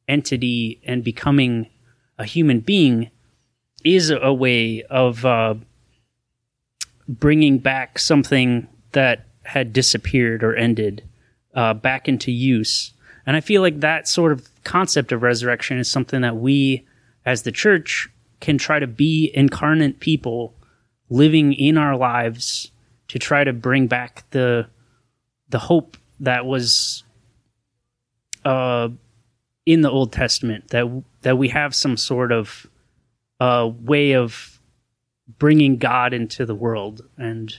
entity and becoming a human being is a way of uh, bringing back something that had disappeared or ended uh, back into use. And I feel like that sort of concept of resurrection is something that we, as the church, can try to be incarnate people living in our lives to try to bring back the the hope that was uh, in the Old Testament that that we have some sort of uh, way of bringing God into the world. And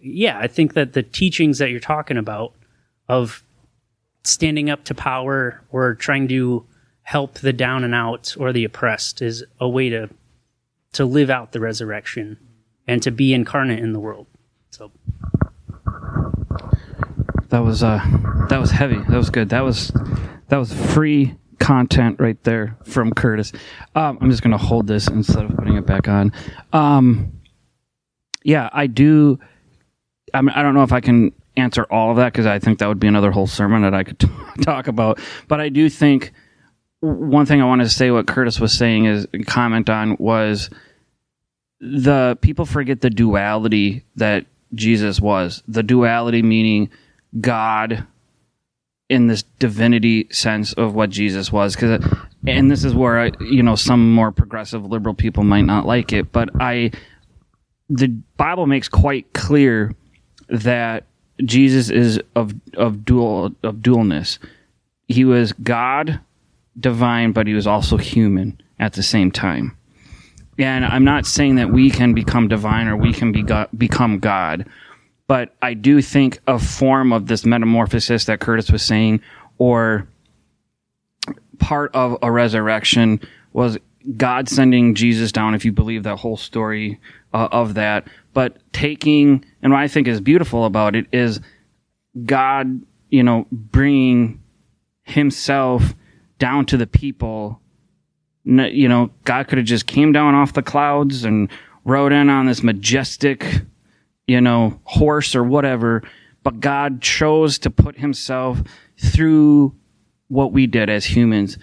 yeah, I think that the teachings that you're talking about of standing up to power or trying to help the down and out or the oppressed is a way to to live out the resurrection and to be incarnate in the world. So that was uh that was heavy. That was good. That was that was free content right there from Curtis. Um, I'm just gonna hold this instead of putting it back on. Um, yeah, I do. I mean, I don't know if I can answer all of that because I think that would be another whole sermon that I could t- *laughs* talk about. But I do think one thing I wanted to say, what Curtis was saying is comment on was the people forget the duality that Jesus was. The duality meaning God in this divinity sense of what Jesus was because and this is where I, you know some more progressive liberal people might not like it but I the Bible makes quite clear that Jesus is of of dual of dualness he was God divine but he was also human at the same time and I'm not saying that we can become divine or we can be God, become God but I do think a form of this metamorphosis that Curtis was saying, or part of a resurrection, was God sending Jesus down, if you believe that whole story uh, of that. But taking, and what I think is beautiful about it is God, you know, bringing himself down to the people. You know, God could have just came down off the clouds and rode in on this majestic you know, horse or whatever, but God chose to put himself through what we did as humans.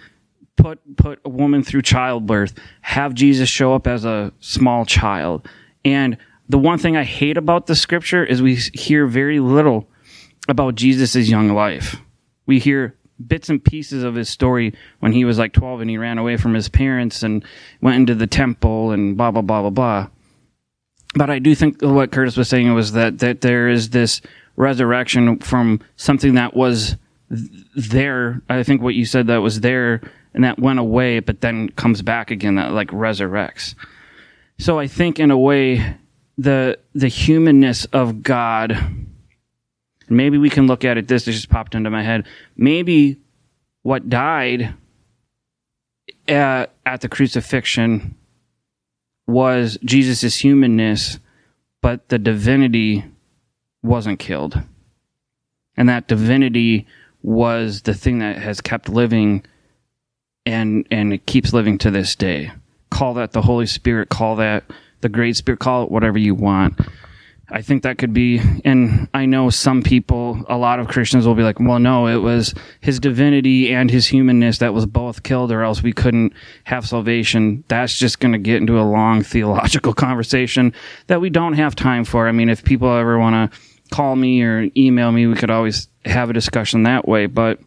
Put put a woman through childbirth, have Jesus show up as a small child. And the one thing I hate about the scripture is we hear very little about Jesus' young life. We hear bits and pieces of his story when he was like 12 and he ran away from his parents and went into the temple and blah, blah, blah, blah, blah but I do think what Curtis was saying was that that there is this resurrection from something that was there. I think what you said that was there and that went away, but then comes back again. That like resurrects. So I think in a way the the humanness of God. Maybe we can look at it. This just popped into my head. Maybe what died at, at the crucifixion was Jesus' humanness, but the divinity wasn't killed. And that divinity was the thing that has kept living and and it keeps living to this day. Call that the Holy Spirit, call that the Great Spirit, call it whatever you want. I think that could be, and I know some people, a lot of Christians will be like, well, no, it was his divinity and his humanness that was both killed, or else we couldn't have salvation. That's just going to get into a long *laughs* theological conversation that we don't have time for. I mean, if people ever want to call me or email me, we could always have a discussion that way. But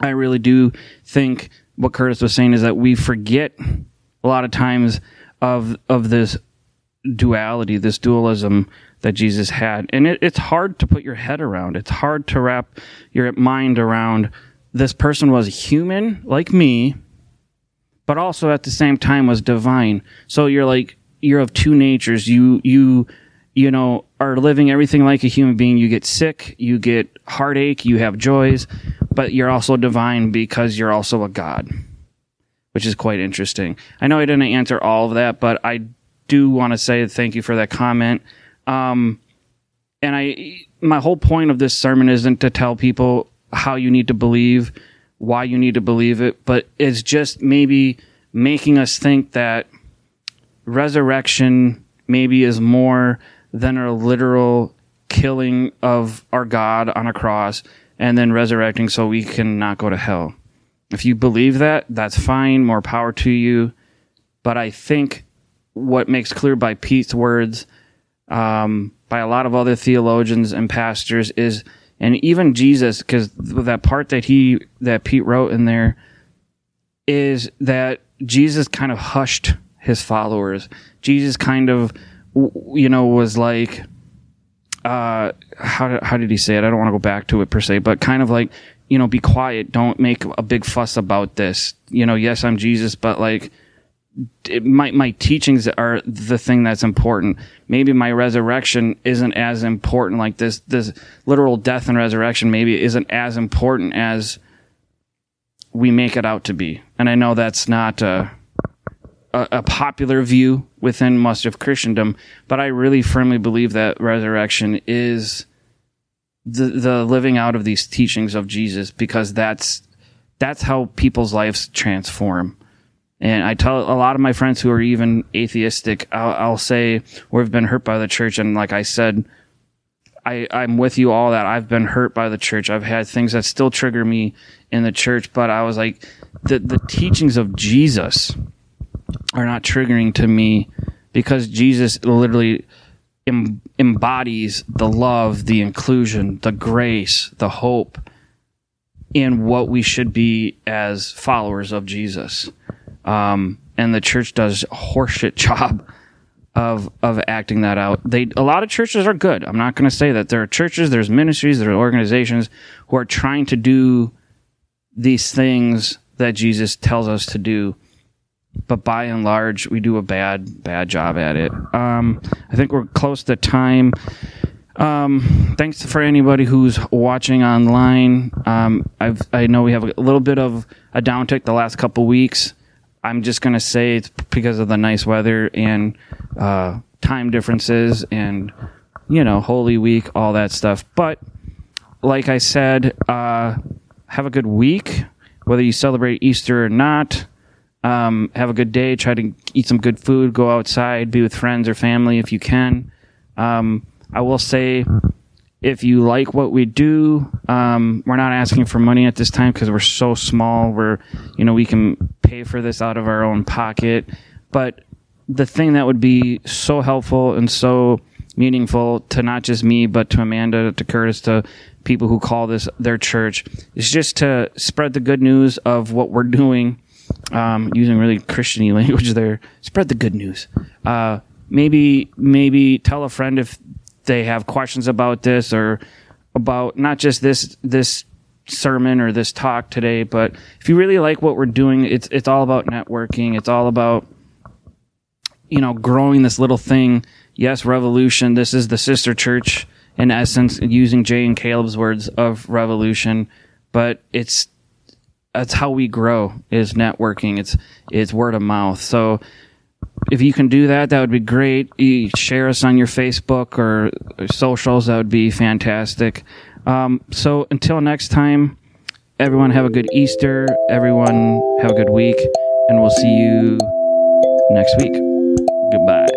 I really do think what Curtis was saying is that we forget a lot of times of of this duality, this dualism that Jesus had. And it, it's hard to put your head around. It's hard to wrap your mind around this person was human like me, but also at the same time was divine. So you're like, you're of two natures. You, you, you know, are living everything like a human being. You get sick, you get heartache, you have joys, but you're also divine because you're also a God, which is quite interesting. I know I didn't answer all of that, but I do want to say thank you for that comment. Um, and I, my whole point of this sermon isn't to tell people how you need to believe, why you need to believe it, but it's just maybe making us think that resurrection maybe is more than a literal killing of our God on a cross and then resurrecting so we can not go to hell. If you believe that, that's fine, more power to you. But I think what makes clear by Pete's words, um, by a lot of other theologians and pastors is, and even Jesus, because that part that he, that Pete wrote in there is that Jesus kind of hushed his followers. Jesus kind of, you know, was like, uh, how did, how did he say it? I don't want to go back to it per se, but kind of like, you know, be quiet. Don't make a big fuss about this. You know, yes, I'm Jesus, but like, it, my my teachings are the thing that's important. Maybe my resurrection isn't as important. Like this this literal death and resurrection maybe isn't as important as we make it out to be. And I know that's not a, a, a popular view within most of Christendom, but I really firmly believe that resurrection is the the living out of these teachings of Jesus because that's that's how people's lives transform. And I tell a lot of my friends who are even atheistic, I'll, I'll say, we've been hurt by the church. And like I said, I, I'm with you all that I've been hurt by the church. I've had things that still trigger me in the church, but I was like, the, the teachings of Jesus are not triggering to me because Jesus literally em- embodies the love, the inclusion, the grace, the hope in what we should be as followers of Jesus. Um, and the church does horseshit *laughs* job of of acting that out. They a lot of churches are good. I'm not going to say that there are churches, there's ministries, there are organizations who are trying to do these things that Jesus tells us to do. But by and large, we do a bad bad job at it. Um, I think we're close to time. Um, thanks for anybody who's watching online. Um, I've I know we have a little bit of a downtick the last couple weeks. I'm just gonna say it's because of the nice weather and uh, time differences and you know Holy Week, all that stuff. But like I said, uh, have a good week, whether you celebrate Easter or not. Um, have a good day. Try to eat some good food. Go outside. Be with friends or family if you can. Um, I will say, if you like what we do, um, we're not asking for money at this time because we're so small. We're, you know, we can pay for this out of our own pocket. But the thing that would be so helpful and so meaningful to not just me, but to Amanda, to Curtis, to people who call this their church, is just to spread the good news of what we're *laughs* doing. Um, using really Christiany *laughs* language there. Spread the good news. Uh, maybe maybe tell a friend if they have questions about this or about not just this this sermon or this talk today, but if you really like what we're doing, it's it's all about networking. It's all about you know growing this little thing. Yes, revolution. This is the sister church in essence, using Jay and Caleb's words of revolution, but it's that's how we grow is networking. It's it's word of mouth. So if you can do that, that would be great. You share us on your Facebook or, socials. That would be fantastic. Um, so until next time, everyone have a good Easter. Everyone have a good week, and we'll see you next week. Goodbye.